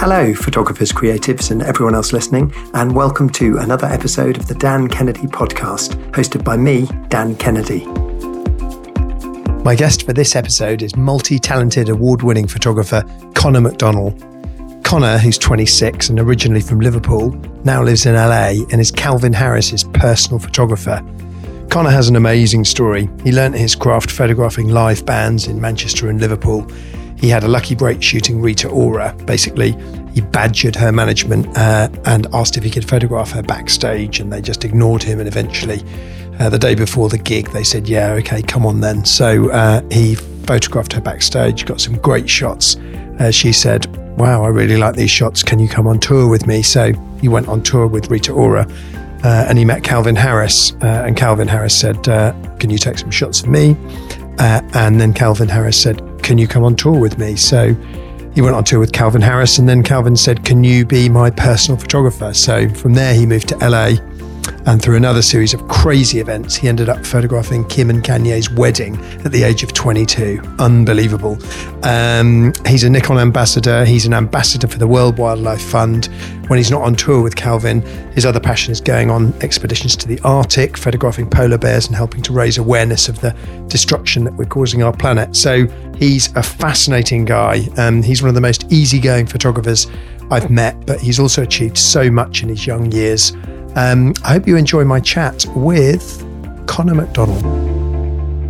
Hello, photographers, creatives, and everyone else listening, and welcome to another episode of the Dan Kennedy podcast, hosted by me, Dan Kennedy. My guest for this episode is multi talented award winning photographer Conor McDonnell. Conor, who's 26 and originally from Liverpool, now lives in LA and is Calvin Harris's personal photographer. Conor has an amazing story. He learnt his craft photographing live bands in Manchester and Liverpool he had a lucky break shooting Rita Ora. Basically, he badgered her management uh, and asked if he could photograph her backstage, and they just ignored him. And eventually, uh, the day before the gig, they said, "Yeah, okay, come on then." So uh, he photographed her backstage, got some great shots. Uh, she said, "Wow, I really like these shots. Can you come on tour with me?" So he went on tour with Rita Ora. Uh, and he met Calvin Harris, uh, and Calvin Harris said, "Can you take some shots for me?" and then Calvin Harris said, can you come on tour with me? So he went on tour with Calvin Harris, and then Calvin said, Can you be my personal photographer? So from there, he moved to LA and through another series of crazy events, he ended up photographing Kim and Kanye's wedding at the age of 22. Unbelievable. Um, he's a Nikon ambassador. He's an ambassador for the World Wildlife Fund. When he's not on tour with Calvin, his other passion is going on expeditions to the Arctic, photographing polar bears and helping to raise awareness of the destruction that we're causing our planet. So he's a fascinating guy. Um, he's one of the most easygoing photographers I've met, but he's also achieved so much in his young years. Um, I hope you enjoy my chat with Conor McDonald.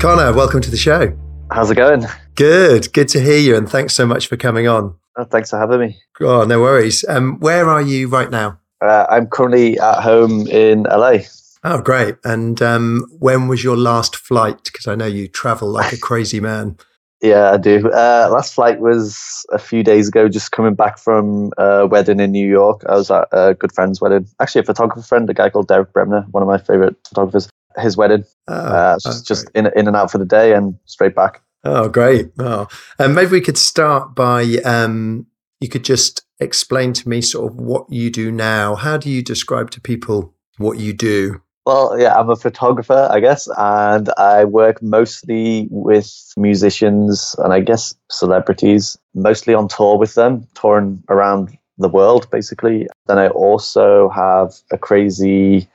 Conor, welcome to the show. How's it going? Good. Good to hear you, and thanks so much for coming on. Oh, thanks for having me. Oh, no worries. Um, where are you right now? Uh, I'm currently at home in LA. Oh, great. And um, when was your last flight? Because I know you travel like a crazy man. Yeah, I do. Uh, last flight was a few days ago, just coming back from a wedding in New York. I was at a good friend's wedding. Actually, a photographer friend, a guy called Derek Bremner, one of my favorite photographers. His wedding. Oh, uh, just, just in, in and out for the day and straight back. Oh, great. Oh. And maybe we could start by um, you could just explain to me sort of what you do now. How do you describe to people what you do? Well, yeah, I'm a photographer, I guess, and I work mostly with musicians and I guess celebrities, mostly on tour with them, touring around the world, basically. Then I also have a crazy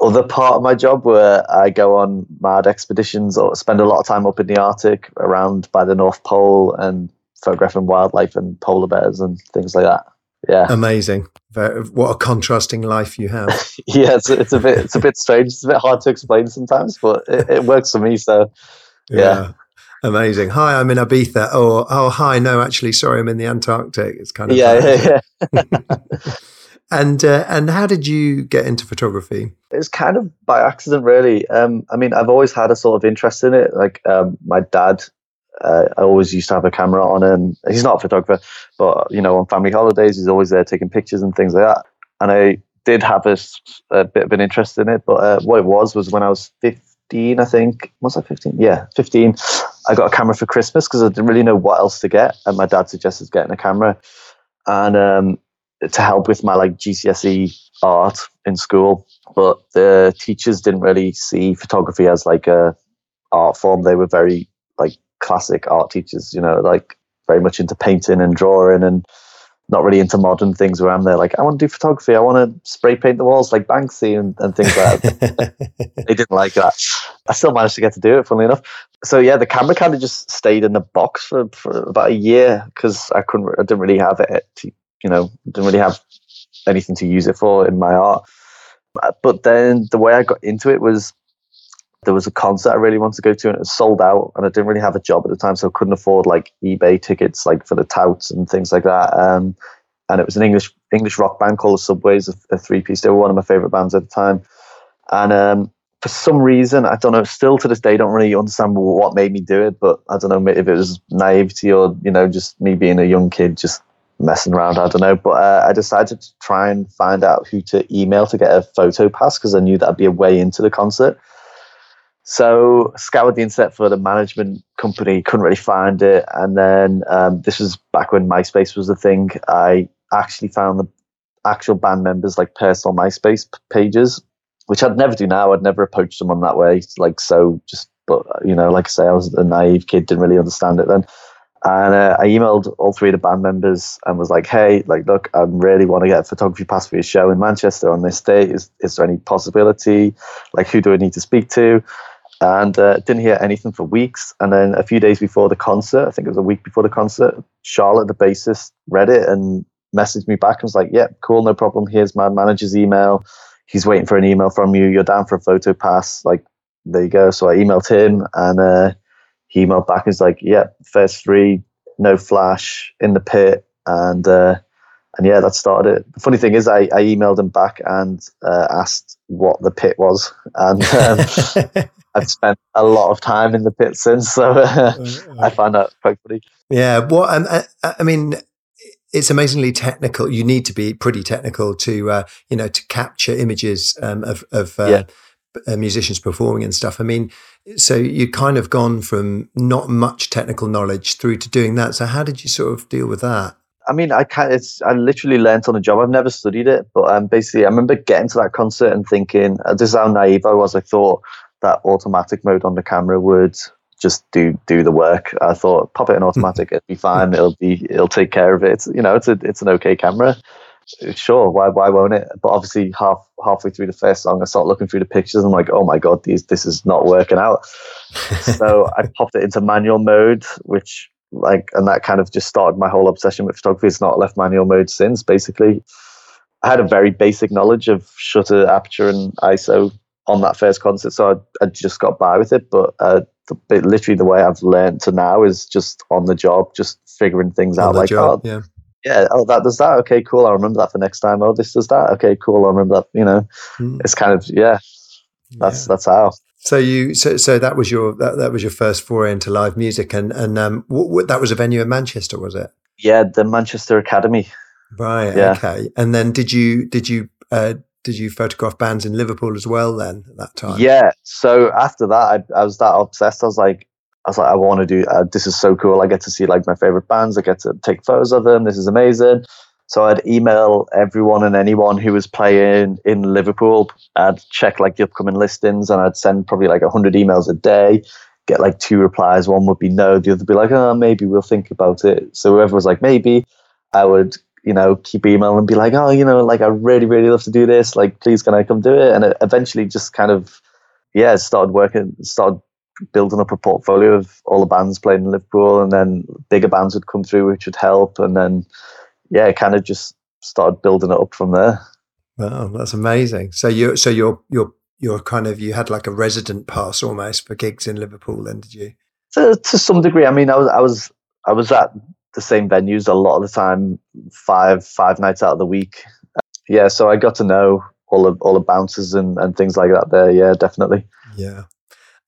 other part of my job where I go on mad expeditions or spend a lot of time up in the Arctic around by the North Pole and photographing wildlife and polar bears and things like that yeah. Amazing. What a contrasting life you have. Yeah it's, it's a bit it's a bit strange. It's a bit hard to explain sometimes but it, it works for me so yeah. yeah. amazing. Hi i'm in ibiza. Or oh hi. No actually sorry i'm in the antarctic. It's kind of yeah yeah, yeah. and uh, and how did you get into photography? It's kind of by accident really. Um, i mean i've always had a sort of interest in it. Like um, my dad uh, I always used to have a camera on him. He's not a photographer, but you know, on family holidays, he's always there taking pictures and things like that. And I did have a, a bit of an interest in it, but uh, what it was was when I was 15, I think. Was I 15? Yeah, 15. I got a camera for Christmas because I didn't really know what else to get, and my dad suggested getting a camera, and um, to help with my like GCSE art in school. But the teachers didn't really see photography as like a art form. They were very like classic art teachers, you know, like very much into painting and drawing and not really into modern things where I'm there like, I want to do photography. I want to spray paint the walls like Banksy and, and things like that. they didn't like that. I still managed to get to do it, funnily enough. So yeah, the camera kind of just stayed in the box for, for about a year because I couldn't, I didn't really have it, to, you know, didn't really have anything to use it for in my art. But then the way I got into it was there was a concert I really wanted to go to and it was sold out and I didn't really have a job at the time so I couldn't afford like eBay tickets like for the touts and things like that um, and it was an English English rock band called the Subways a, a three piece they were one of my favorite bands at the time and um, for some reason I don't know still to this day don't really understand what made me do it but I don't know if it was naivety or you know just me being a young kid just messing around I don't know but uh, I decided to try and find out who to email to get a photo pass because I knew that'd be a way into the concert so scoured the internet for the management company, couldn't really find it. And then um, this was back when MySpace was a thing. I actually found the actual band members like personal MySpace pages, which I'd never do now. I'd never approach someone that way. Like so, just but you know, like I say, I was a naive kid, didn't really understand it then. And uh, I emailed all three of the band members and was like, "Hey, like, look, I really want to get a photography pass for your show in Manchester on this date. Is is there any possibility? Like, who do I need to speak to?" And uh, didn't hear anything for weeks. And then a few days before the concert, I think it was a week before the concert, Charlotte, the bassist, read it and messaged me back and was like, "Yeah, cool, no problem. Here's my manager's email. He's waiting for an email from you. You're down for a photo pass. Like, there you go." So I emailed him and. Uh, he emailed back and was like, "Yeah, first three, no flash in the pit," and uh, and yeah, that started it. The funny thing is, I, I emailed him back and uh, asked what the pit was, and um, I've spent a lot of time in the pit since, so uh, I find that quite funny. Yeah, well, um, I, I mean, it's amazingly technical. You need to be pretty technical to, uh, you know, to capture images um, of, of uh, yeah. Uh, musicians performing and stuff. I mean, so you kind of gone from not much technical knowledge through to doing that. So how did you sort of deal with that? I mean, I can't, it's, I literally learned on the job. I've never studied it, but um, basically, I remember getting to that concert and thinking, uh, this is how naive I was. I thought that automatic mode on the camera would just do do the work. I thought, pop it in automatic, it'll be fine. It'll be, it'll take care of it. It's, you know, it's a, it's an okay camera sure, why why won't it? But obviously, half halfway through the first song, I start looking through the pictures. And I'm like, oh my god, these this is not working out. so I popped it into manual mode, which like, and that kind of just started my whole obsession with photography. It's not left manual mode since. Basically, I had a very basic knowledge of shutter, aperture, and ISO on that first concert, so I, I just got by with it. But uh, the, literally, the way I've learned to now is just on the job, just figuring things on out like job, that. Yeah yeah, oh, that does that. Okay, cool. I'll remember that for next time. Oh, this does that. Okay, cool. I'll remember that. You know, mm. it's kind of yeah. That's yeah. that's how. So you so so that was your that, that was your first foray into live music, and and um, what, what, that was a venue in Manchester, was it? Yeah, the Manchester Academy. Right. Yeah. Okay. And then did you did you uh, did you photograph bands in Liverpool as well? Then at that time. Yeah. So after that, I, I was that obsessed. I was like, I was like, I want to do. Uh, this is so cool. I get to see like my favorite bands. I get to take photos of them. This is amazing. So I'd email everyone and anyone who was playing in Liverpool. I'd check like the upcoming listings, and I'd send probably like hundred emails a day. Get like two replies. One would be no. The other would be like, oh, maybe we'll think about it. So whoever was like maybe, I would you know keep emailing and be like, oh, you know, like I really really love to do this. Like, please can I come do it? And it eventually just kind of yeah started working. Started building up a portfolio of all the bands playing in Liverpool, and then bigger bands would come through, which would help, and then yeah, kind of just started building it up from there. Wow, that's amazing. So you, so you're you're you're kind of you had like a resident pass almost for gigs in Liverpool, then did you? To, to some degree, I mean, I was I was I was at the same venues a lot of the time, five five nights out of the week. Yeah, so I got to know all the all the bouncers and, and things like that there. Yeah, definitely. Yeah.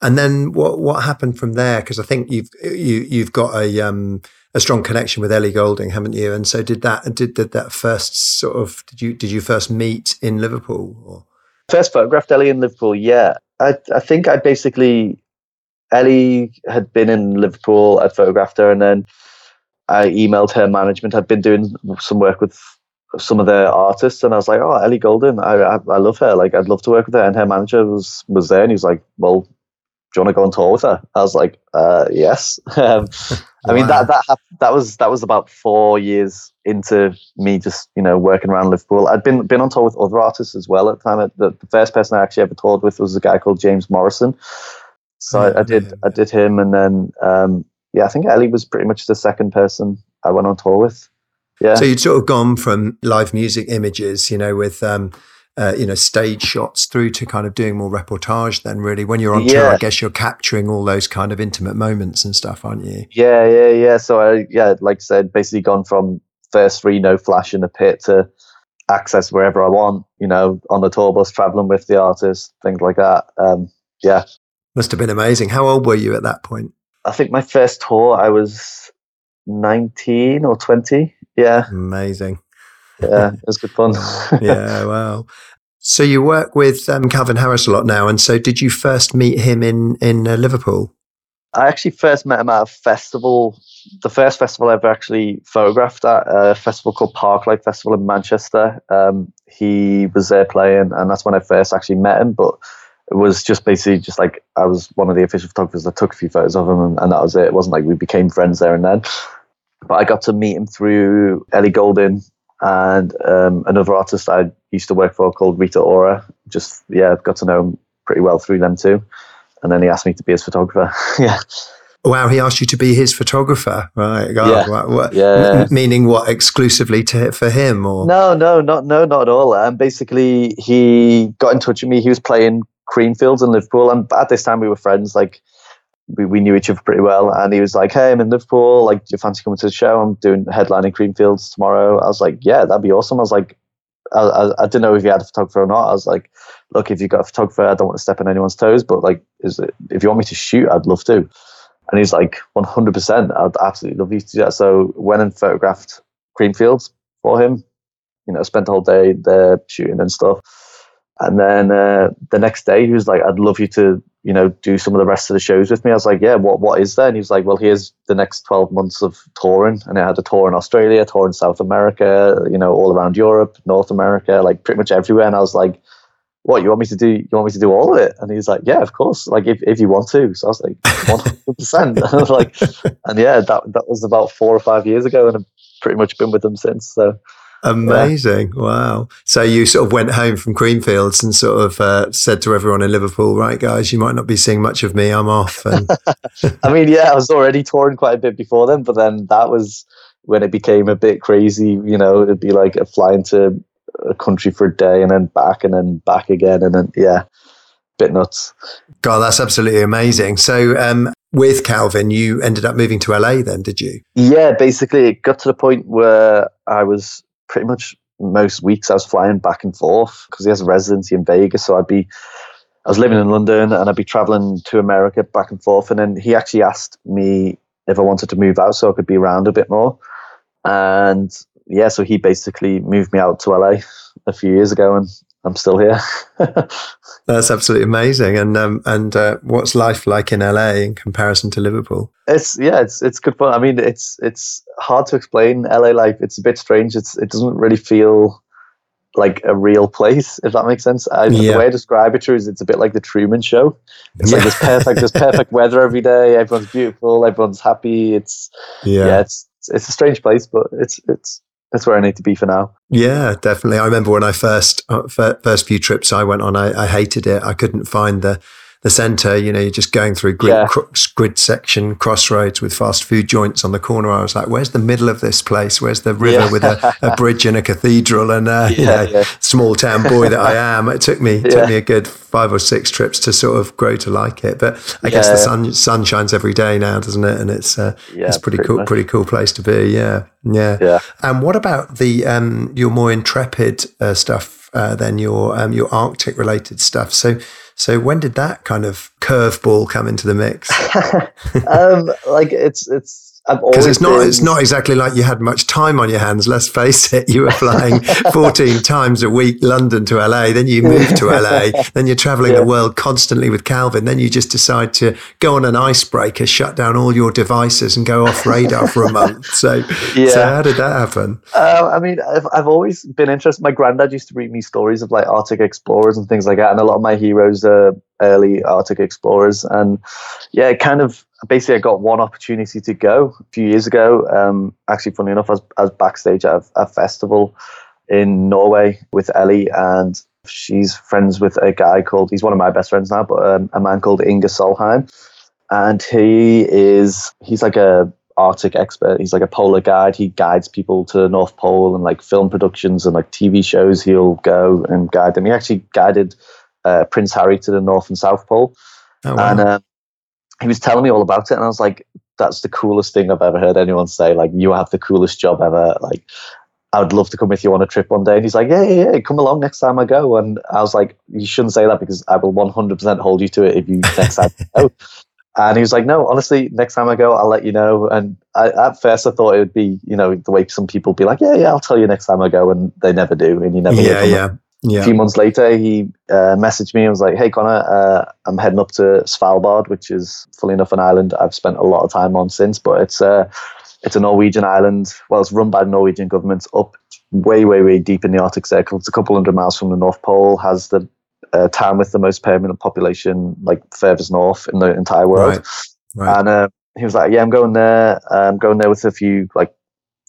And then what what happened from there? Because I think you've you you've got a um a strong connection with Ellie Goulding, haven't you? And so did that did, did that first sort of did you did you first meet in Liverpool? Or? First photographed Ellie in Liverpool, yeah. I I think I basically Ellie had been in Liverpool. I'd photographed her, and then I emailed her management. I'd been doing some work with some of the artists, and I was like, "Oh, Ellie Goulding, I, I, I love her. Like, I'd love to work with her." And her manager was was there, and he was like, "Well, do you want to go on tour with her? I was like, uh, yes. um, I mean that that that was that was about four years into me just you know working around Liverpool. I'd been been on tour with other artists as well at the time. The, the first person I actually ever toured with was a guy called James Morrison. So I, I, did I did him, and then um, yeah, I think Ellie was pretty much the second person I went on tour with. Yeah. So you'd sort of gone from live music images, you know, with um, uh, you know, stage shots through to kind of doing more reportage then really when you're on yeah. tour, I guess you're capturing all those kind of intimate moments and stuff, aren't you? Yeah, yeah, yeah. So I, yeah, like I said, basically gone from first three, no flash in the pit to access wherever I want, you know, on the tour bus, traveling with the artist, things like that. Um, yeah. Must have been amazing. How old were you at that point? I think my first tour, I was 19 or 20. Yeah. Amazing yeah, it was good fun. yeah, wow. So you work with um, Calvin Harris a lot now, and so did you first meet him in in uh, Liverpool? I actually first met him at a festival, the first festival I ever actually photographed at, a festival called Parklife Festival in Manchester. Um, he was there playing, and that's when I first actually met him. But was just basically just like I was one of the official photographers that took a few photos of him, and, and that was it. It wasn't like we became friends there and then. But I got to meet him through Ellie Goulding and um, another artist I used to work for called Rita Ora. Just yeah, got to know him pretty well through them too. And then he asked me to be his photographer. yeah. Wow, he asked you to be his photographer, right? God, yeah. What, what, yeah. M- meaning what? Exclusively to for him, or no, no, not no, not at all. And um, basically, he got in touch with me. He was playing Creamfields in Liverpool, and at this time we were friends. Like we, we knew each other pretty well. And he was like, "Hey, I'm in Liverpool. Like, do you fancy coming to the show? I'm doing headlining Creamfields tomorrow." I was like, "Yeah, that'd be awesome." I was like, I, I, I didn't know if you had a photographer or not. I was like, "Look, if you've got a photographer, I don't want to step on anyone's toes, but like, is it, if you want me to shoot, I'd love to." And he's like, 100%, I'd absolutely love you to do that. So went and photographed Creamfields for him. You know, spent the whole day there shooting and stuff. And then uh, the next day, he was like, "I'd love you to, you know, do some of the rest of the shows with me." I was like, "Yeah, what what is there?" And he was like, "Well, here's the next twelve months of touring." And I had a tour in Australia, a tour in South America, you know, all around Europe, North America, like pretty much everywhere. And I was like, "What you want me to do? You want me to do all of it?" And he's like, "Yeah, of course. Like if, if you want to." So I was like, "One hundred percent." Like, and yeah, that that was about four or five years ago, and I've pretty much been with them since. So. Amazing. Yeah. Wow. So you sort of went home from Creamfields and sort of uh, said to everyone in Liverpool, right, guys, you might not be seeing much of me. I'm off. And I mean, yeah, I was already touring quite a bit before then, but then that was when it became a bit crazy. You know, it'd be like a flying to a country for a day and then back and then back again. And then, yeah, bit nuts. God, that's absolutely amazing. So, um, with Calvin, you ended up moving to LA then, did you? Yeah, basically, it got to the point where I was pretty much most weeks I was flying back and forth because he has a residency in Vegas. So I'd be, I was living in London and I'd be traveling to America back and forth. And then he actually asked me if I wanted to move out so I could be around a bit more. And yeah, so he basically moved me out to LA a few years ago and I'm still here. That's absolutely amazing. And um, and uh, what's life like in LA in comparison to Liverpool? It's yeah, it's it's good fun. I mean, it's it's hard to explain LA life. It's a bit strange. It's it doesn't really feel like a real place, if that makes sense. I, yeah. The way I describe it to is it's a bit like the Truman Show. It's yeah. like there's perfect, there's perfect weather every day. Everyone's beautiful. Everyone's happy. It's yeah, yeah it's it's a strange place, but it's it's that's where I need to be for now. Yeah, definitely. I remember when I first uh, first few trips I went on, I, I hated it. I couldn't find the the center. You know, you're just going through grid, yeah. cr- grid section crossroads with fast food joints on the corner. I was like, "Where's the middle of this place? Where's the river yeah. with a, a, bridge and a cathedral?" And uh, yeah, you know, small town boy that I am, it took me took me a good five or six trips to sort of grow to like it. But I guess the sun sun shines every day now, doesn't it? And it's uh, it's pretty, pretty cool, much. pretty cool place to be. Yeah, yeah, yeah. And what about the um, your more intrepid uh, stuff uh, than your um, your Arctic related stuff? So so when did that kind of curveball come into the mix? um, like it's it's because it's not been... it's not exactly like you had much time on your hands. Let's face it, you were flying 14 times a week, London to LA. Then you move to LA. then you're traveling yeah. the world constantly with Calvin. Then you just decide to go on an icebreaker, shut down all your devices, and go off radar for a month. So, yeah. so how did that happen? Uh, I mean, I've, I've always been interested. My granddad used to read me stories of like Arctic explorers and things like that, and a lot of my heroes are early Arctic explorers. And yeah, kind of basically I got one opportunity to go a few years ago. Um, actually, funny enough, I was, I was backstage at a, a, festival in Norway with Ellie, and she's friends with a guy called, he's one of my best friends now, but um, a man called Inge Solheim. And he is, he's like a Arctic expert. He's like a polar guide. He guides people to the North Pole and like film productions and like TV shows. He'll go and guide them. He actually guided uh, Prince Harry to the North and South Pole. Oh, wow. And uh, he was telling me all about it, and I was like, "That's the coolest thing I've ever heard anyone say." Like, you have the coolest job ever. Like, I would love to come with you on a trip one day. And he's like, yeah, yeah, yeah, come along next time I go. And I was like, you shouldn't say that because I will 100% hold you to it if you next time go. And he was like, no, honestly, next time I go, I'll let you know. And I, at first I thought it would be, you know, the way some people be like, yeah, yeah, I'll tell you next time I go. And they never do. And you never yeah, yeah. Yeah. A few months later, he uh, messaged me and was like, "Hey Conor, uh, I'm heading up to Svalbard, which is, fully enough, an island I've spent a lot of time on since. But it's a uh, it's a Norwegian island. Well, it's run by the Norwegian government up way, way, way deep in the Arctic Circle. It's a couple hundred miles from the North Pole. Has the uh, town with the most permanent population, like furthest north in the entire world. Right. Right. And uh, he was like, "Yeah, I'm going there. I'm going there with a few like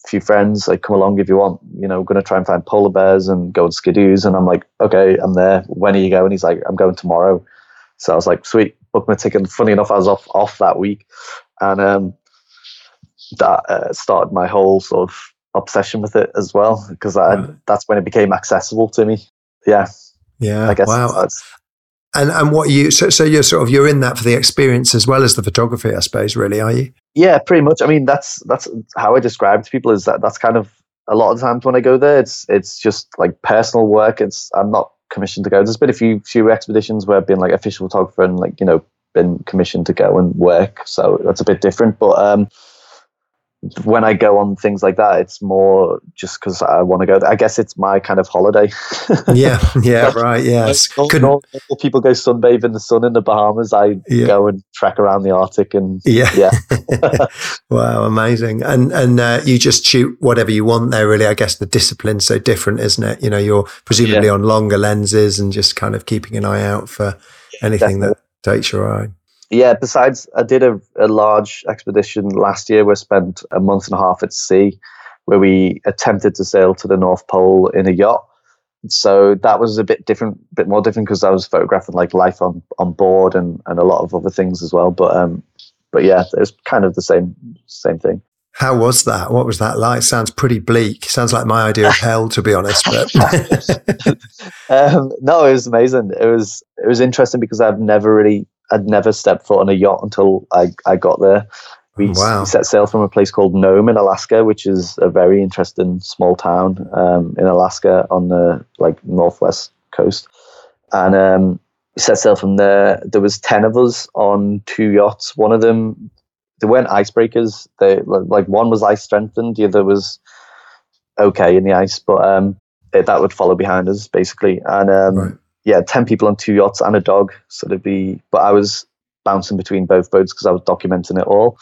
few friends. Like, come along if you want. You know, we're going to try and find polar bears and go on skidoos." And I'm like, "Okay, I'm there. When are you going?" He's like, "I'm going tomorrow." So I was like, "Sweet." book my ticket. Funny enough, I was off off that week, and um, that uh, started my whole sort of obsession with it as well because right. that's when it became accessible to me. Yeah. Yeah. I guess wow. And and what you so so you're sort of you're in that for the experience as well as the photography, I suppose. Really, are you? Yeah, pretty much. I mean, that's that's how I describe to people is that that's kind of a lot of times when I go there, it's it's just like personal work. It's I'm not commissioned to go. There's been a few few expeditions where I've been like official photographer and like you know been commissioned to go and work. So that's a bit different. But um, when I go on things like that, it's more just because I want to go. I guess it's my kind of holiday. yeah, yeah, right. Yes. Normal people go sunbathe in the sun in the Bahamas. I yeah. go and trek around the Arctic and yeah, yeah. wow, amazing. And and uh, you just shoot whatever you want there. Really, I guess the discipline's so different, isn't it? You know, you're presumably yeah. on longer lenses and just kind of keeping an eye out for anything Definitely. that takes your eye yeah, besides, I did a, a large expedition last year where I spent a month and a half at sea, where we attempted to sail to the North Pole in a yacht. So that was a bit different, bit more different because I was photographing like life on, on board and, and a lot of other things as well. But um, but yeah, it was kind of the same same thing. How was that? What was that like? Sounds pretty bleak. Sounds like my idea of hell, to be honest. But um, no, it was amazing. It was it was interesting because I've never really I'd never stepped foot on a yacht until I, I got there. We, wow. set sail from a place called Nome in Alaska, which is a very interesting small town um, in Alaska on the like northwest coast. And um, we set sail from there. There was ten of us on two yachts. One of them, they weren't icebreakers. They like one was ice strengthened. The other was okay in the ice, but um, it, that would follow behind us basically. And um, right yeah, 10 people on two yachts and a dog. So it'd be, but I was bouncing between both boats because I was documenting it all.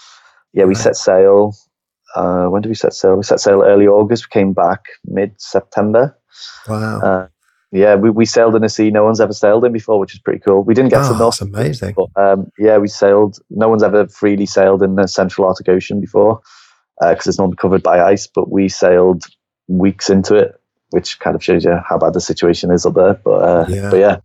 Yeah, we right. set sail. Uh, when did we set sail? We set sail early August. We came back mid September. Wow. Uh, yeah, we, we sailed in a sea no one's ever sailed in before, which is pretty cool. We didn't get oh, to North. That's amazing. But, um, yeah, we sailed. No one's ever freely sailed in the Central Arctic Ocean before because uh, it's not covered by ice. But we sailed weeks into it which kind of shows you how bad the situation is up there. But uh, yeah. but yeah,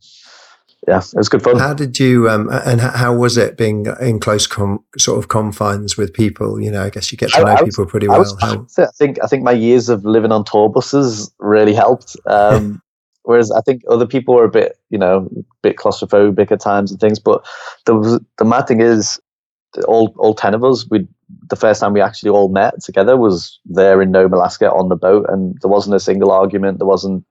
yeah, it was good fun. How did you um, and how was it being in close com- sort of confines with people? You know, I guess you get to know was, people pretty well. Was, I think I think my years of living on tour buses really helped. Um, whereas I think other people were a bit, you know, a bit claustrophobic at times and things. But the the mad thing is, all all ten of us, we the first time we actually all met together was there in Nome, Alaska on the boat, and there wasn't a single argument. There wasn't.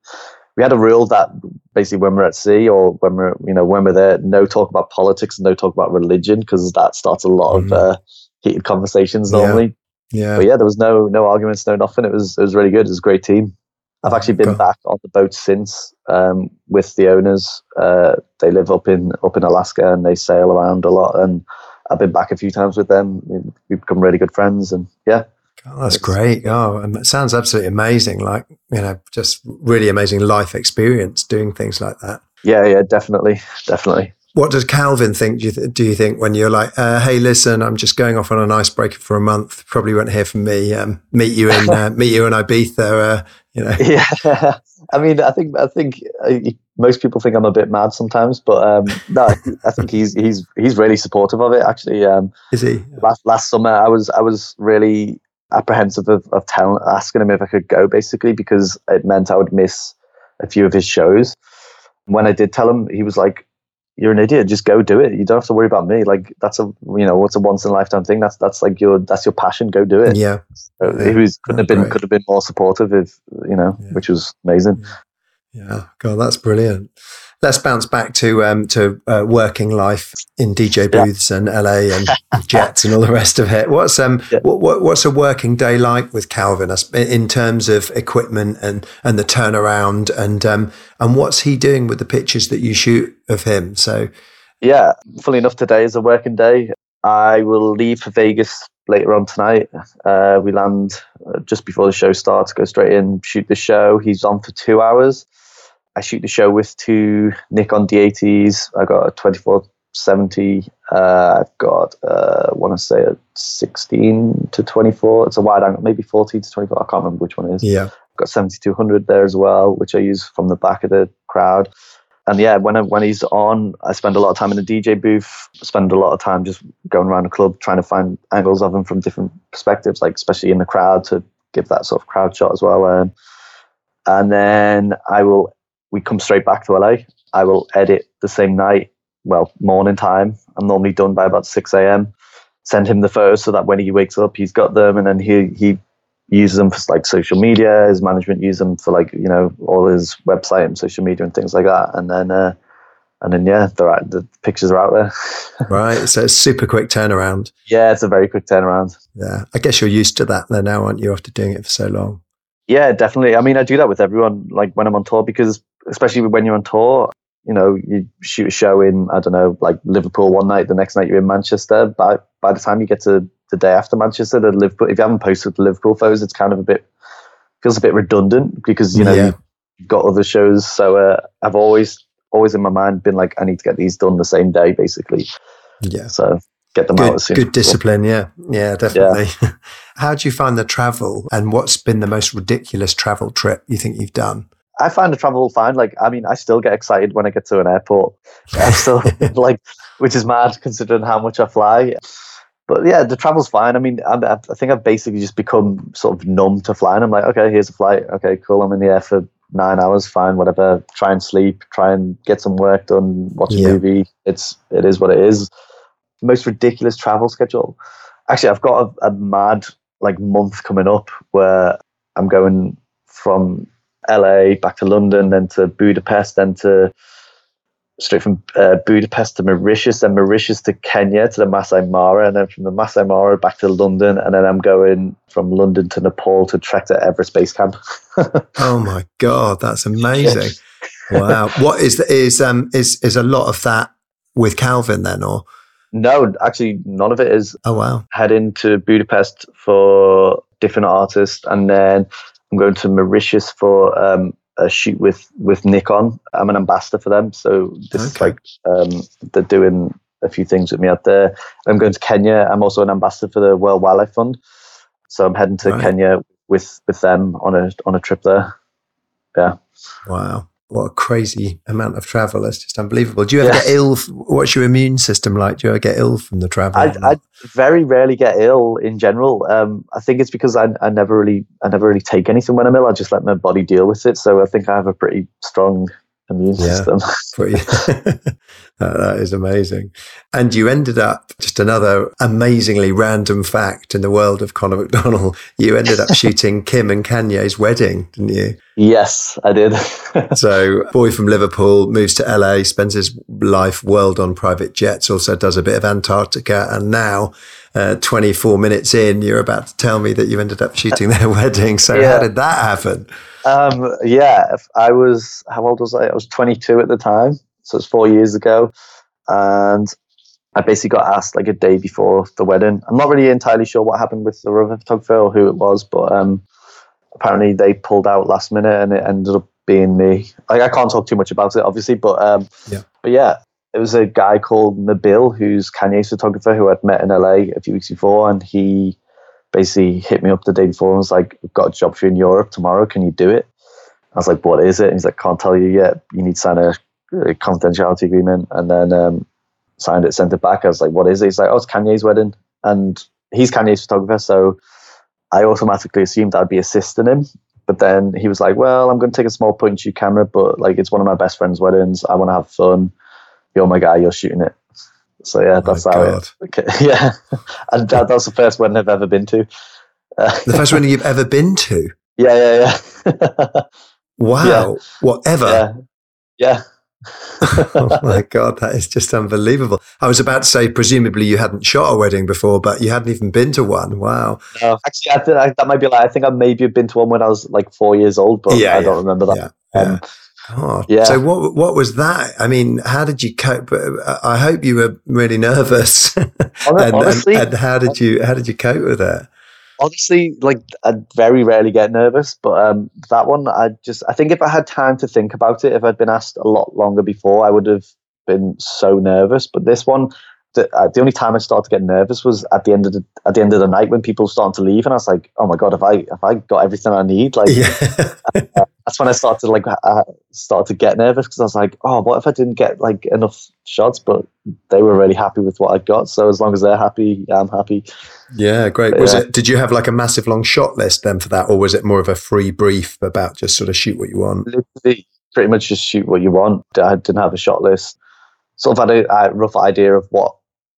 We had a rule that basically when we're at sea or when we're you know when we're there, no talk about politics, and no talk about religion because that starts a lot mm-hmm. of uh, heated conversations normally. Yeah. yeah. But yeah, there was no no arguments, no nothing. It was it was really good. It was a great team. I've actually been back on the boat since um, with the owners. Uh, they live up in up in Alaska and they sail around a lot and I've been back a few times with them. We've become really good friends, and yeah. Oh, that's great. Oh, and it sounds absolutely amazing. Like, you know, just really amazing life experience doing things like that. Yeah, yeah, definitely. Definitely. What does Calvin think? Do you, th- do you think when you're like, uh, hey, listen, I'm just going off on an icebreaker for a month. Probably won't hear from me. Um, meet you in uh, meet you in Ibiza. Uh, you know. Yeah, I mean, I think I think uh, most people think I'm a bit mad sometimes, but um, no, I think he's he's he's really supportive of it. Actually, um, is he? Last last summer, I was I was really apprehensive of, of telling asking him if I could go, basically because it meant I would miss a few of his shows. When I did tell him, he was like, "You're an idiot. Just go do it. You don't have to worry about me. Like that's a you know what's a once in a lifetime thing. That's that's like your that's your passion. Go do it." Yeah. So yeah. He was couldn't have been great. could have been more supportive if you know, yeah. which was amazing. Yeah. Yeah, God, that's brilliant. Let's bounce back to um, to uh, working life in DJ booths yeah. and LA and jets and all the rest of it. What's um yeah. what, what, what's a working day like with Calvin in terms of equipment and and the turnaround and um and what's he doing with the pictures that you shoot of him? So, yeah, fully enough, today is a working day. I will leave for Vegas later on tonight. Uh, we land uh, just before the show starts, go straight in, shoot the show. He's on for two hours. I shoot the show with two Nikon D80s. I got a 2470. Uh, I've got, uh, I want to say a 16 to 24. It's a wide angle, maybe 14 to 24. I can't remember which one it is. Yeah. I've got 7200 there as well, which I use from the back of the crowd. And yeah, when I, when he's on, I spend a lot of time in the DJ booth. Spend a lot of time just going around the club trying to find angles of him from different perspectives, like especially in the crowd to give that sort of crowd shot as well. Um, and then I will we come straight back to LA. I will edit the same night, well, morning time. I'm normally done by about 6 a.m. Send him the photos so that when he wakes up, he's got them, and then he he uses them for like social media. His management uses them for like you know all his website and social media and things like that. And then uh, and then yeah, they're out, the pictures are out there. right, so it's super quick turnaround. Yeah, it's a very quick turnaround. Yeah, I guess you're used to that now, aren't you? After doing it for so long. Yeah, definitely. I mean, I do that with everyone, like when I'm on tour, because especially when you're on tour, you know, you shoot a show in, I don't know, like Liverpool one night, the next night you're in Manchester. By by the time you get to the day after Manchester, the Liverpool, if you haven't posted the Liverpool photos, it's kind of a bit feels a bit redundant because you know yeah. you've got other shows. So uh, I've always always in my mind been like, I need to get these done the same day, basically. Yeah. So get them good, out as soon. Good discipline, yeah, yeah, definitely. Yeah. How do you find the travel, and what's been the most ridiculous travel trip you think you've done? I find the travel fine. Like, I mean, I still get excited when I get to an airport. I still like, which is mad considering how much I fly. But yeah, the travel's fine. I mean, I, I think I've basically just become sort of numb to flying. I'm like, okay, here's a flight. Okay, cool. I'm in the air for nine hours. Fine, whatever. Try and sleep. Try and get some work done. Watch yeah. a movie. It's it is what it is most ridiculous travel schedule. Actually, I've got a, a mad like month coming up where I'm going from LA back to London, then to Budapest, then to straight from uh, Budapest to Mauritius, then Mauritius to Kenya to the Masai Mara, and then from the Masai Mara back to London, and then I'm going from London to Nepal to trek to Everest Base Camp. oh my god, that's amazing! wow, what is the, is um is is a lot of that with Calvin then, or no, actually, none of it is. Oh wow! Heading to Budapest for different artists, and then I'm going to Mauritius for um, a shoot with with Nikon. I'm an ambassador for them, so this okay. is like um, they're doing a few things with me out there. I'm going to Kenya. I'm also an ambassador for the World Wildlife Fund, so I'm heading to right. Kenya with with them on a on a trip there. Yeah. Wow what a crazy amount of travel. That's just unbelievable. Do you ever yeah. get ill? What's your immune system like? Do you ever get ill from the travel? I, I very rarely get ill in general. Um, I think it's because I, I never really, I never really take anything when I'm ill. I just let my body deal with it. So I think I have a pretty strong immune yeah, system. that is amazing. And you ended up just another amazingly random fact in the world of Conor McDonald. You ended up shooting Kim and Kanye's wedding, didn't you? Yes, I did. so, boy from Liverpool moves to LA, spends his life world on private jets, also does a bit of Antarctica, and now. Uh, 24 minutes in, you're about to tell me that you ended up shooting their wedding. So, yeah. how did that happen? Um, yeah, I was, how old was I? I was 22 at the time. So it's four years ago. And I basically got asked like a day before the wedding. I'm not really entirely sure what happened with the other photographer or who it was, but um, apparently they pulled out last minute and it ended up being me. Like I can't talk too much about it, obviously, but um, yeah. But yeah, it was a guy called Nabil, who's Kanye's photographer, who I'd met in LA a few weeks before, and he basically hit me up the day before and was like, I've got a job for you in Europe tomorrow. Can you do it? I was like, what is it? And he's like, can't tell you yet. You need to sign a, a confidentiality agreement. And then um, signed it, sent it back. I was like, what is it? He's like, oh, it's Kanye's wedding. And he's Kanye's photographer. So I automatically assumed I'd be assisting him. But then he was like, well, I'm going to take a small point and shoot camera, but like it's one of my best friend's weddings. I want to have fun. You're my guy. You're shooting it. So yeah, that's how it. Okay, yeah, and that, that's the first wedding I've ever been to. Uh, the first wedding you've ever been to? Yeah, yeah, yeah. wow, yeah. whatever. Yeah, yeah. oh my god, that is just unbelievable. I was about to say, presumably you hadn't shot a wedding before, but you hadn't even been to one. Wow. No, actually, I think that might be like I think I maybe have been to one when I was like four years old, but yeah, I don't remember that. Yeah, um, God. Yeah. So what what was that? I mean, how did you cope? I hope you were really nervous. and, honestly, and, and, how did you how did you cope with that? honestly, like I very rarely get nervous, but um, that one, I just, I think if I had time to think about it, if I'd been asked a lot longer before, I would have been so nervous. But this one, the, uh, the only time I started to get nervous was at the end of the at the end of the night when people were starting to leave, and I was like, "Oh my god, have I have I got everything I need?" Like, yeah. uh, that's when I started to like uh, start to get nervous because I was like, "Oh, what if I didn't get like enough shots?" But they were really happy with what I got, so as long as they're happy, I'm happy. Yeah, great. But, was it? Did you have like a massive long shot list then for that, or was it more of a free brief about just sort of shoot what you want? Literally, pretty much just shoot what you want. I didn't have a shot list. Sort of had a, a rough idea of what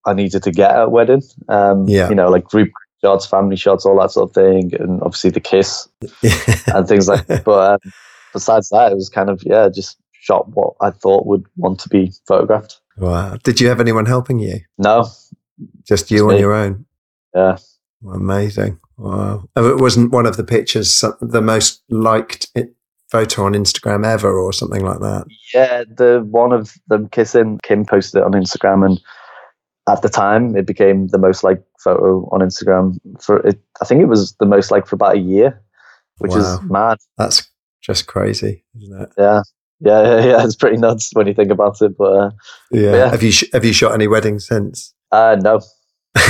I needed to get at a wedding. Um, yeah. You know, like group shots, family shots, all that sort of thing, and obviously the kiss and things like that. But um, besides that, it was kind of, yeah, just shot what I thought would want to be photographed. Wow. Did you have anyone helping you? No. Just you on your own? Yeah. Amazing. Wow. It wasn't one of the pictures the most liked photo on Instagram ever or something like that. Yeah, the one of them kissing, Kim posted it on Instagram and at the time it became the most liked photo on Instagram for it. I think it was the most liked for about a year, which wow. is mad. That's just crazy, isn't it? Yeah. Yeah, yeah, yeah, it's pretty nuts when you think about it. But, uh, yeah. But yeah. have you sh- have you shot any weddings since? Uh, no.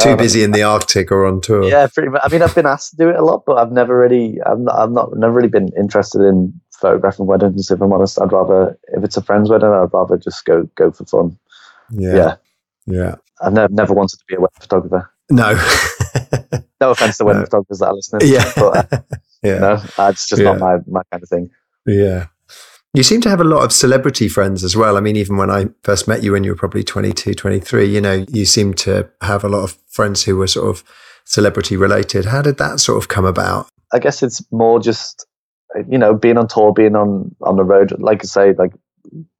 Too busy in the Arctic or on tour. Yeah, pretty much. I mean, I've been asked to do it a lot, but I've never really, I've not, I've not, never really been interested in photographing weddings. If I'm honest, I'd rather, if it's a friend's wedding, I'd rather just go go for fun. Yeah. Yeah. Yeah. I've never, never wanted to be a wedding photographer. No. no offense to wedding no. photographers that are listening. Yeah. But, uh, yeah. No, it's just yeah. not my, my kind of thing. Yeah. You seem to have a lot of celebrity friends as well. I mean, even when I first met you when you were probably 22, 23, you know, you seem to have a lot of friends who were sort of celebrity related. How did that sort of come about? I guess it's more just, you know, being on tour, being on, on the road. Like I say, like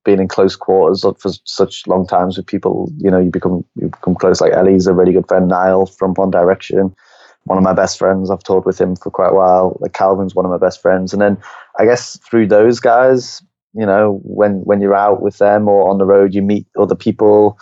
being in close quarters for such long times with people, you know, you become you become close. Like Ellie's a really good friend. Niall from One Direction, one of my best friends. I've toured with him for quite a while. Like Calvin's one of my best friends, and then I guess through those guys, you know, when when you're out with them or on the road, you meet other people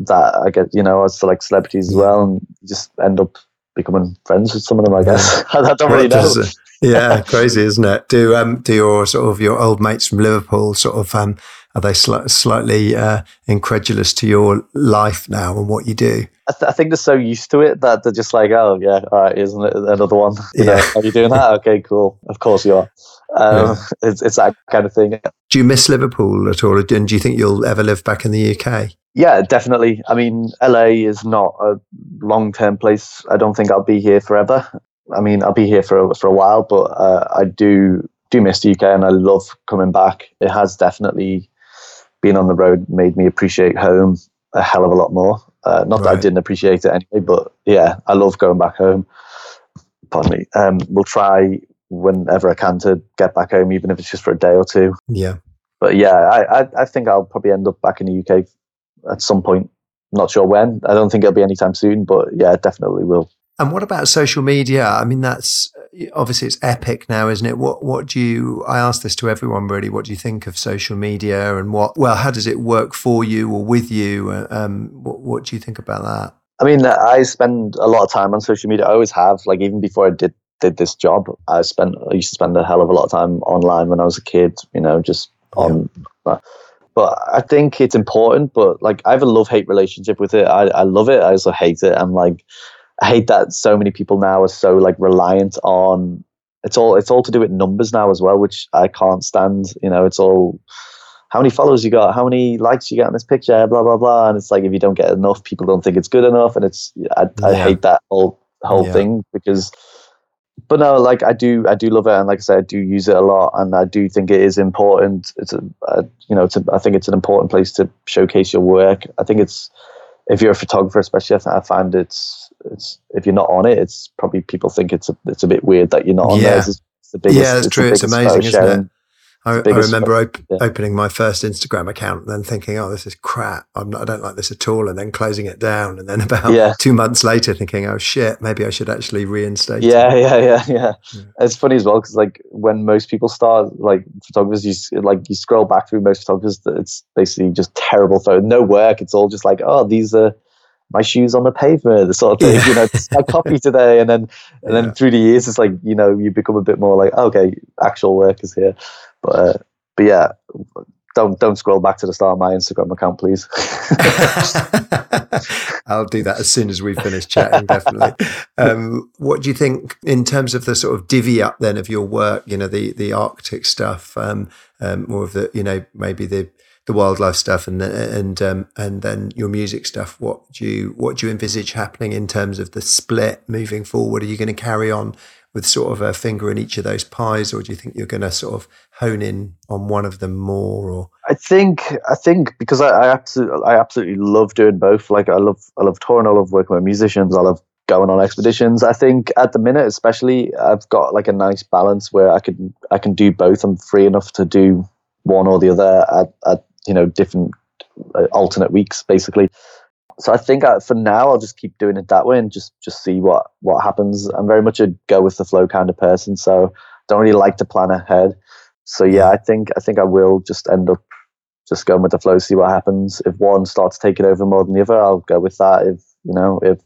that I get, you know, as like celebrities as well, and you just end up becoming friends with some of them. I guess I don't really know. Uh, yeah, crazy, isn't it? Do um do your sort of your old mates from Liverpool sort of um are they sli- slightly uh, incredulous to your life now and what you do? I, th- I, think they're so used to it that they're just like, oh yeah, all right, isn't it another one? You yeah. know, are you doing that? Okay, cool. Of course you are. Um, yeah. it's, it's that kind of thing. Do you miss Liverpool at all? And do you think you'll ever live back in the UK? Yeah, definitely. I mean, LA is not a long term place. I don't think I'll be here forever. I mean, I'll be here for for a while, but uh, I do do miss the UK, and I love coming back. It has definitely being on the road made me appreciate home a hell of a lot more. Uh, not right. that I didn't appreciate it anyway, but yeah, I love going back home. Pardon me. Um, we'll try whenever I can to get back home, even if it's just for a day or two. Yeah. But yeah, I, I, I think I'll probably end up back in the UK at some point. Not sure when. I don't think it'll be anytime soon, but yeah, definitely will. And what about social media? I mean, that's obviously it's epic now, isn't it? What what do you? I ask this to everyone really. What do you think of social media, and what? Well, how does it work for you or with you? Uh, um, what what do you think about that? I mean, I spend a lot of time on social media. I always have. Like even before I did did this job, I spent I used to spend a hell of a lot of time online when I was a kid. You know, just on. Yeah. But I think it's important. But like, I have a love hate relationship with it. I I love it. I also hate it. I'm like I hate that so many people now are so like reliant on it's all it's all to do with numbers now as well, which I can't stand. You know, it's all how many followers you got, how many likes you get on this picture, blah blah blah. And it's like if you don't get enough, people don't think it's good enough, and it's I, yeah. I hate that whole whole yeah. thing because. But no, like I do, I do love it, and like I said, I do use it a lot, and I do think it is important. It's a, a you know, it's a, I think it's an important place to showcase your work. I think it's if you're a photographer, especially, I find it's it's if you're not on it, it's probably people think it's a it's a bit weird that you're not on yeah. there. It's, it's the biggest, yeah, that's it's true. It's amazing, isn't it? I, I, remember op- yeah. opening my first Instagram account and then thinking, "Oh, this is crap. Not, i don't like this at all," and then closing it down. And then about yeah. two months later, thinking, "Oh shit, maybe I should actually reinstate." Yeah, it. yeah, yeah, yeah, yeah. It's funny as well because like when most people start, like photographers, you like you scroll back through most photographers, it's basically just terrible photo, no work. It's all just like, oh, these are my shoes on the pavement, the sort of thing. Yeah. You know, my coffee today, and then and yeah. then through the years, it's like you know you become a bit more like okay, actual work is here. But uh, but yeah, don't don't scroll back to the start of my Instagram account, please. I'll do that as soon as we finish chatting. Definitely. Um, what do you think in terms of the sort of divvy up then of your work? You know, the the Arctic stuff, um, um, more of the you know maybe the the wildlife stuff and and um, and then your music stuff. What do you what do you envisage happening in terms of the split moving forward? Are you going to carry on with sort of a finger in each of those pies, or do you think you're going to sort of hone in on one of them more? Or I think I think because I, I absolutely I absolutely love doing both. Like I love I love touring, I love working with musicians, I love going on expeditions. I think at the minute, especially, I've got like a nice balance where I can I can do both. I'm free enough to do one or the other at, at you know different uh, alternate weeks, basically so I think I, for now I'll just keep doing it that way and just just see what what happens. I'm very much a go with the flow kind of person, so don't really like to plan ahead. So yeah, I think I think I will just end up just going with the flow, see what happens. If one starts taking over more than the other, I'll go with that. If you know, if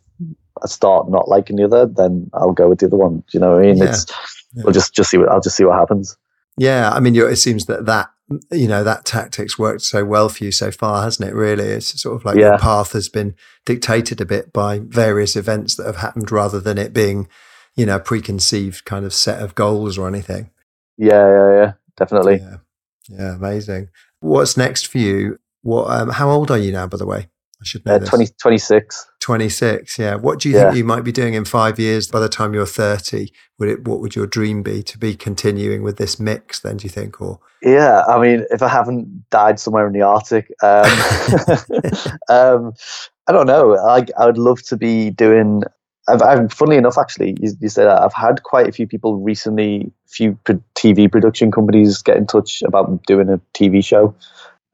I start not liking the other, then I'll go with the other one. Do you know what I mean? Yeah. It's yeah. we'll just just see what I'll just see what happens. Yeah, I mean, it seems that that you know that tactics worked so well for you so far, hasn't it? Really, it's sort of like yeah. the path has been dictated a bit by various events that have happened, rather than it being, you know, a preconceived kind of set of goals or anything. Yeah, yeah, yeah, definitely. Yeah, yeah amazing. What's next for you? What? Um, how old are you now, by the way? I should know. Uh, 20, 26. 26, yeah. What do you yeah. think you might be doing in five years by the time you're 30? Would it, what would your dream be to be continuing with this mix then, do you think? Or Yeah, I mean, if I haven't died somewhere in the Arctic, um, um, I don't know. I, I would love to be doing I've, I've funnily enough, actually, you, you say that I've had quite a few people recently, few TV production companies get in touch about doing a TV show.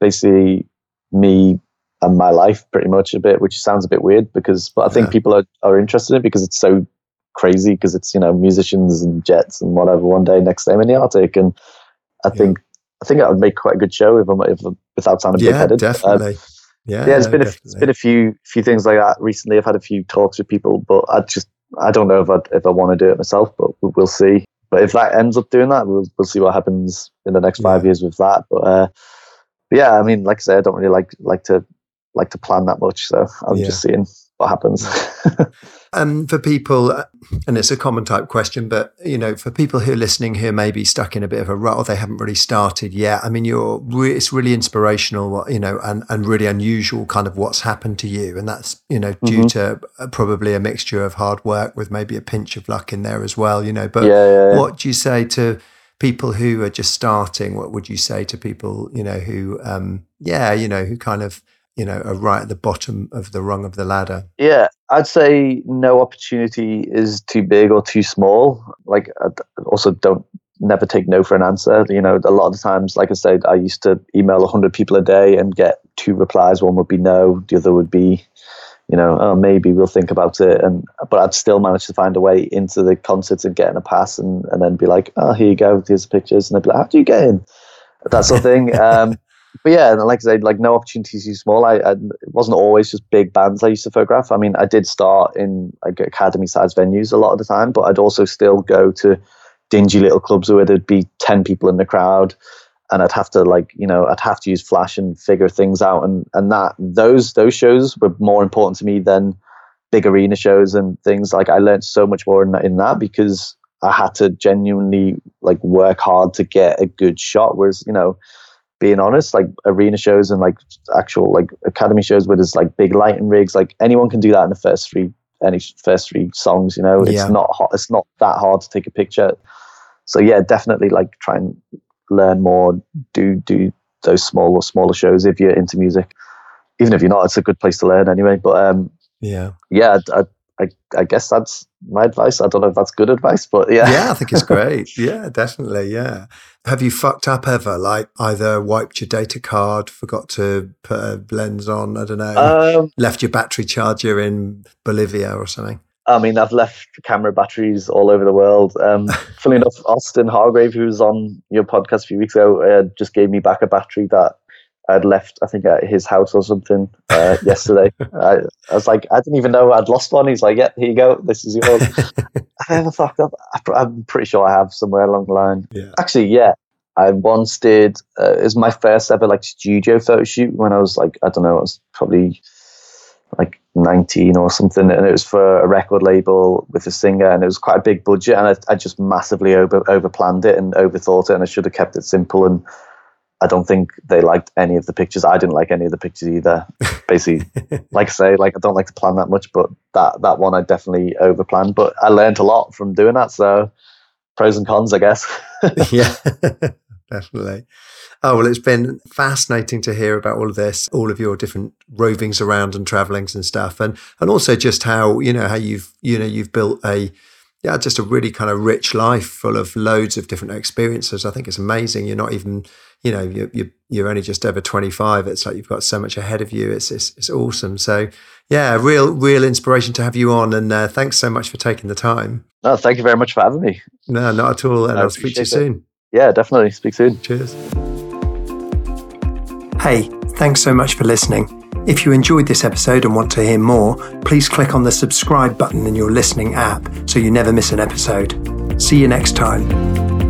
Basically, me and my life pretty much a bit, which sounds a bit weird because, but I think yeah. people are, are interested in it because it's so crazy because it's, you know, musicians and jets and whatever one day, next day I'm in the Arctic. And I yeah. think, I think that would make quite a good show if I'm, if, without sounding yeah, big-headed. definitely. Um, yeah, yeah, it's been a, it's been a few few things like that recently. I've had a few talks with people, but I just I don't know if I if I want to do it myself, but we'll see. But if that ends up doing that, we'll we'll see what happens in the next five years with that. But, uh, but yeah, I mean, like I said, I don't really like like to like to plan that much. So I'm yeah. just seeing what happens. and for people, and it's a common type question, but you know, for people who are listening who may be stuck in a bit of a rut or they haven't really started yet, I mean, you're re- it's really inspirational, you know, and and really unusual kind of what's happened to you, and that's you know due mm-hmm. to uh, probably a mixture of hard work with maybe a pinch of luck in there as well, you know. But yeah, yeah, yeah. what do you say to people who are just starting? What would you say to people, you know, who, um, yeah, you know, who kind of you know, are right at the bottom of the rung of the ladder? Yeah, I'd say no opportunity is too big or too small. Like, also don't never take no for an answer. You know, a lot of the times, like I said, I used to email 100 people a day and get two replies. One would be no, the other would be, you know, oh, maybe we'll think about it. And but I'd still manage to find a way into the concert and getting a pass and, and then be like, oh, here you go, here's the pictures. And they'd be like, how do you get in? That sort of thing. Um, but yeah, like I said, like no opportunities too small. I, I, it wasn't always just big bands I used to photograph. I mean, I did start in like academy sized venues a lot of the time, but I'd also still go to dingy little clubs where there'd be ten people in the crowd, and I'd have to like you know I'd have to use flash and figure things out, and and that those those shows were more important to me than big arena shows and things. Like I learned so much more in, in that because I had to genuinely like work hard to get a good shot. Whereas you know being honest, like arena shows and like actual like academy shows where there's like big lighting rigs, like anyone can do that in the first three any first three songs. You know, it's yeah. not hot, it's not that hard to take a picture. So yeah, definitely like try and learn more. Do do those smaller smaller shows if you're into music. Even if you're not, it's a good place to learn anyway. But um, yeah, yeah, I, I, I guess that's my advice. I don't know if that's good advice, but yeah. Yeah, I think it's great. yeah, definitely. Yeah. Have you fucked up ever? Like either wiped your data card, forgot to put a lens on, I don't know, um, left your battery charger in Bolivia or something? I mean, I've left camera batteries all over the world. Um, funny enough, Austin Hargrave, who was on your podcast a few weeks ago, uh, just gave me back a battery that I'd left, I think, at his house or something uh, yesterday. I, I, was like, I didn't even know I'd lost one. He's like, yeah, here you go. This is yours. I ever fucked up? I'm pretty sure I have somewhere along the line. Yeah. Actually, yeah. I once did, uh, it was my first ever like studio photo shoot when I was like, I don't know, I was probably like 19 or something and it was for a record label with a singer and it was quite a big budget and I, I just massively over over planned it and overthought it and I should have kept it simple and I don't think they liked any of the pictures. I didn't like any of the pictures either. Basically, like I say, like I don't like to plan that much, but that that one I definitely overplanned. But I learned a lot from doing that. So pros and cons, I guess. yeah, definitely. Oh, well, it's been fascinating to hear about all of this, all of your different rovings around and travelings and stuff. And, and also just how, you know, how you've, you know, you've built a, yeah, just a really kind of rich life full of loads of different experiences. I think it's amazing. You're not even, you know, you're, you're, you're only just over 25. It's like you've got so much ahead of you. It's, it's, it's awesome. So yeah, real, real inspiration to have you on. And uh, thanks so much for taking the time. No, thank you very much for having me. No, not at all. And I I'll speak to you it. soon. Yeah, definitely. Speak soon. Cheers. Hey, thanks so much for listening. If you enjoyed this episode and want to hear more, please click on the subscribe button in your listening app so you never miss an episode. See you next time.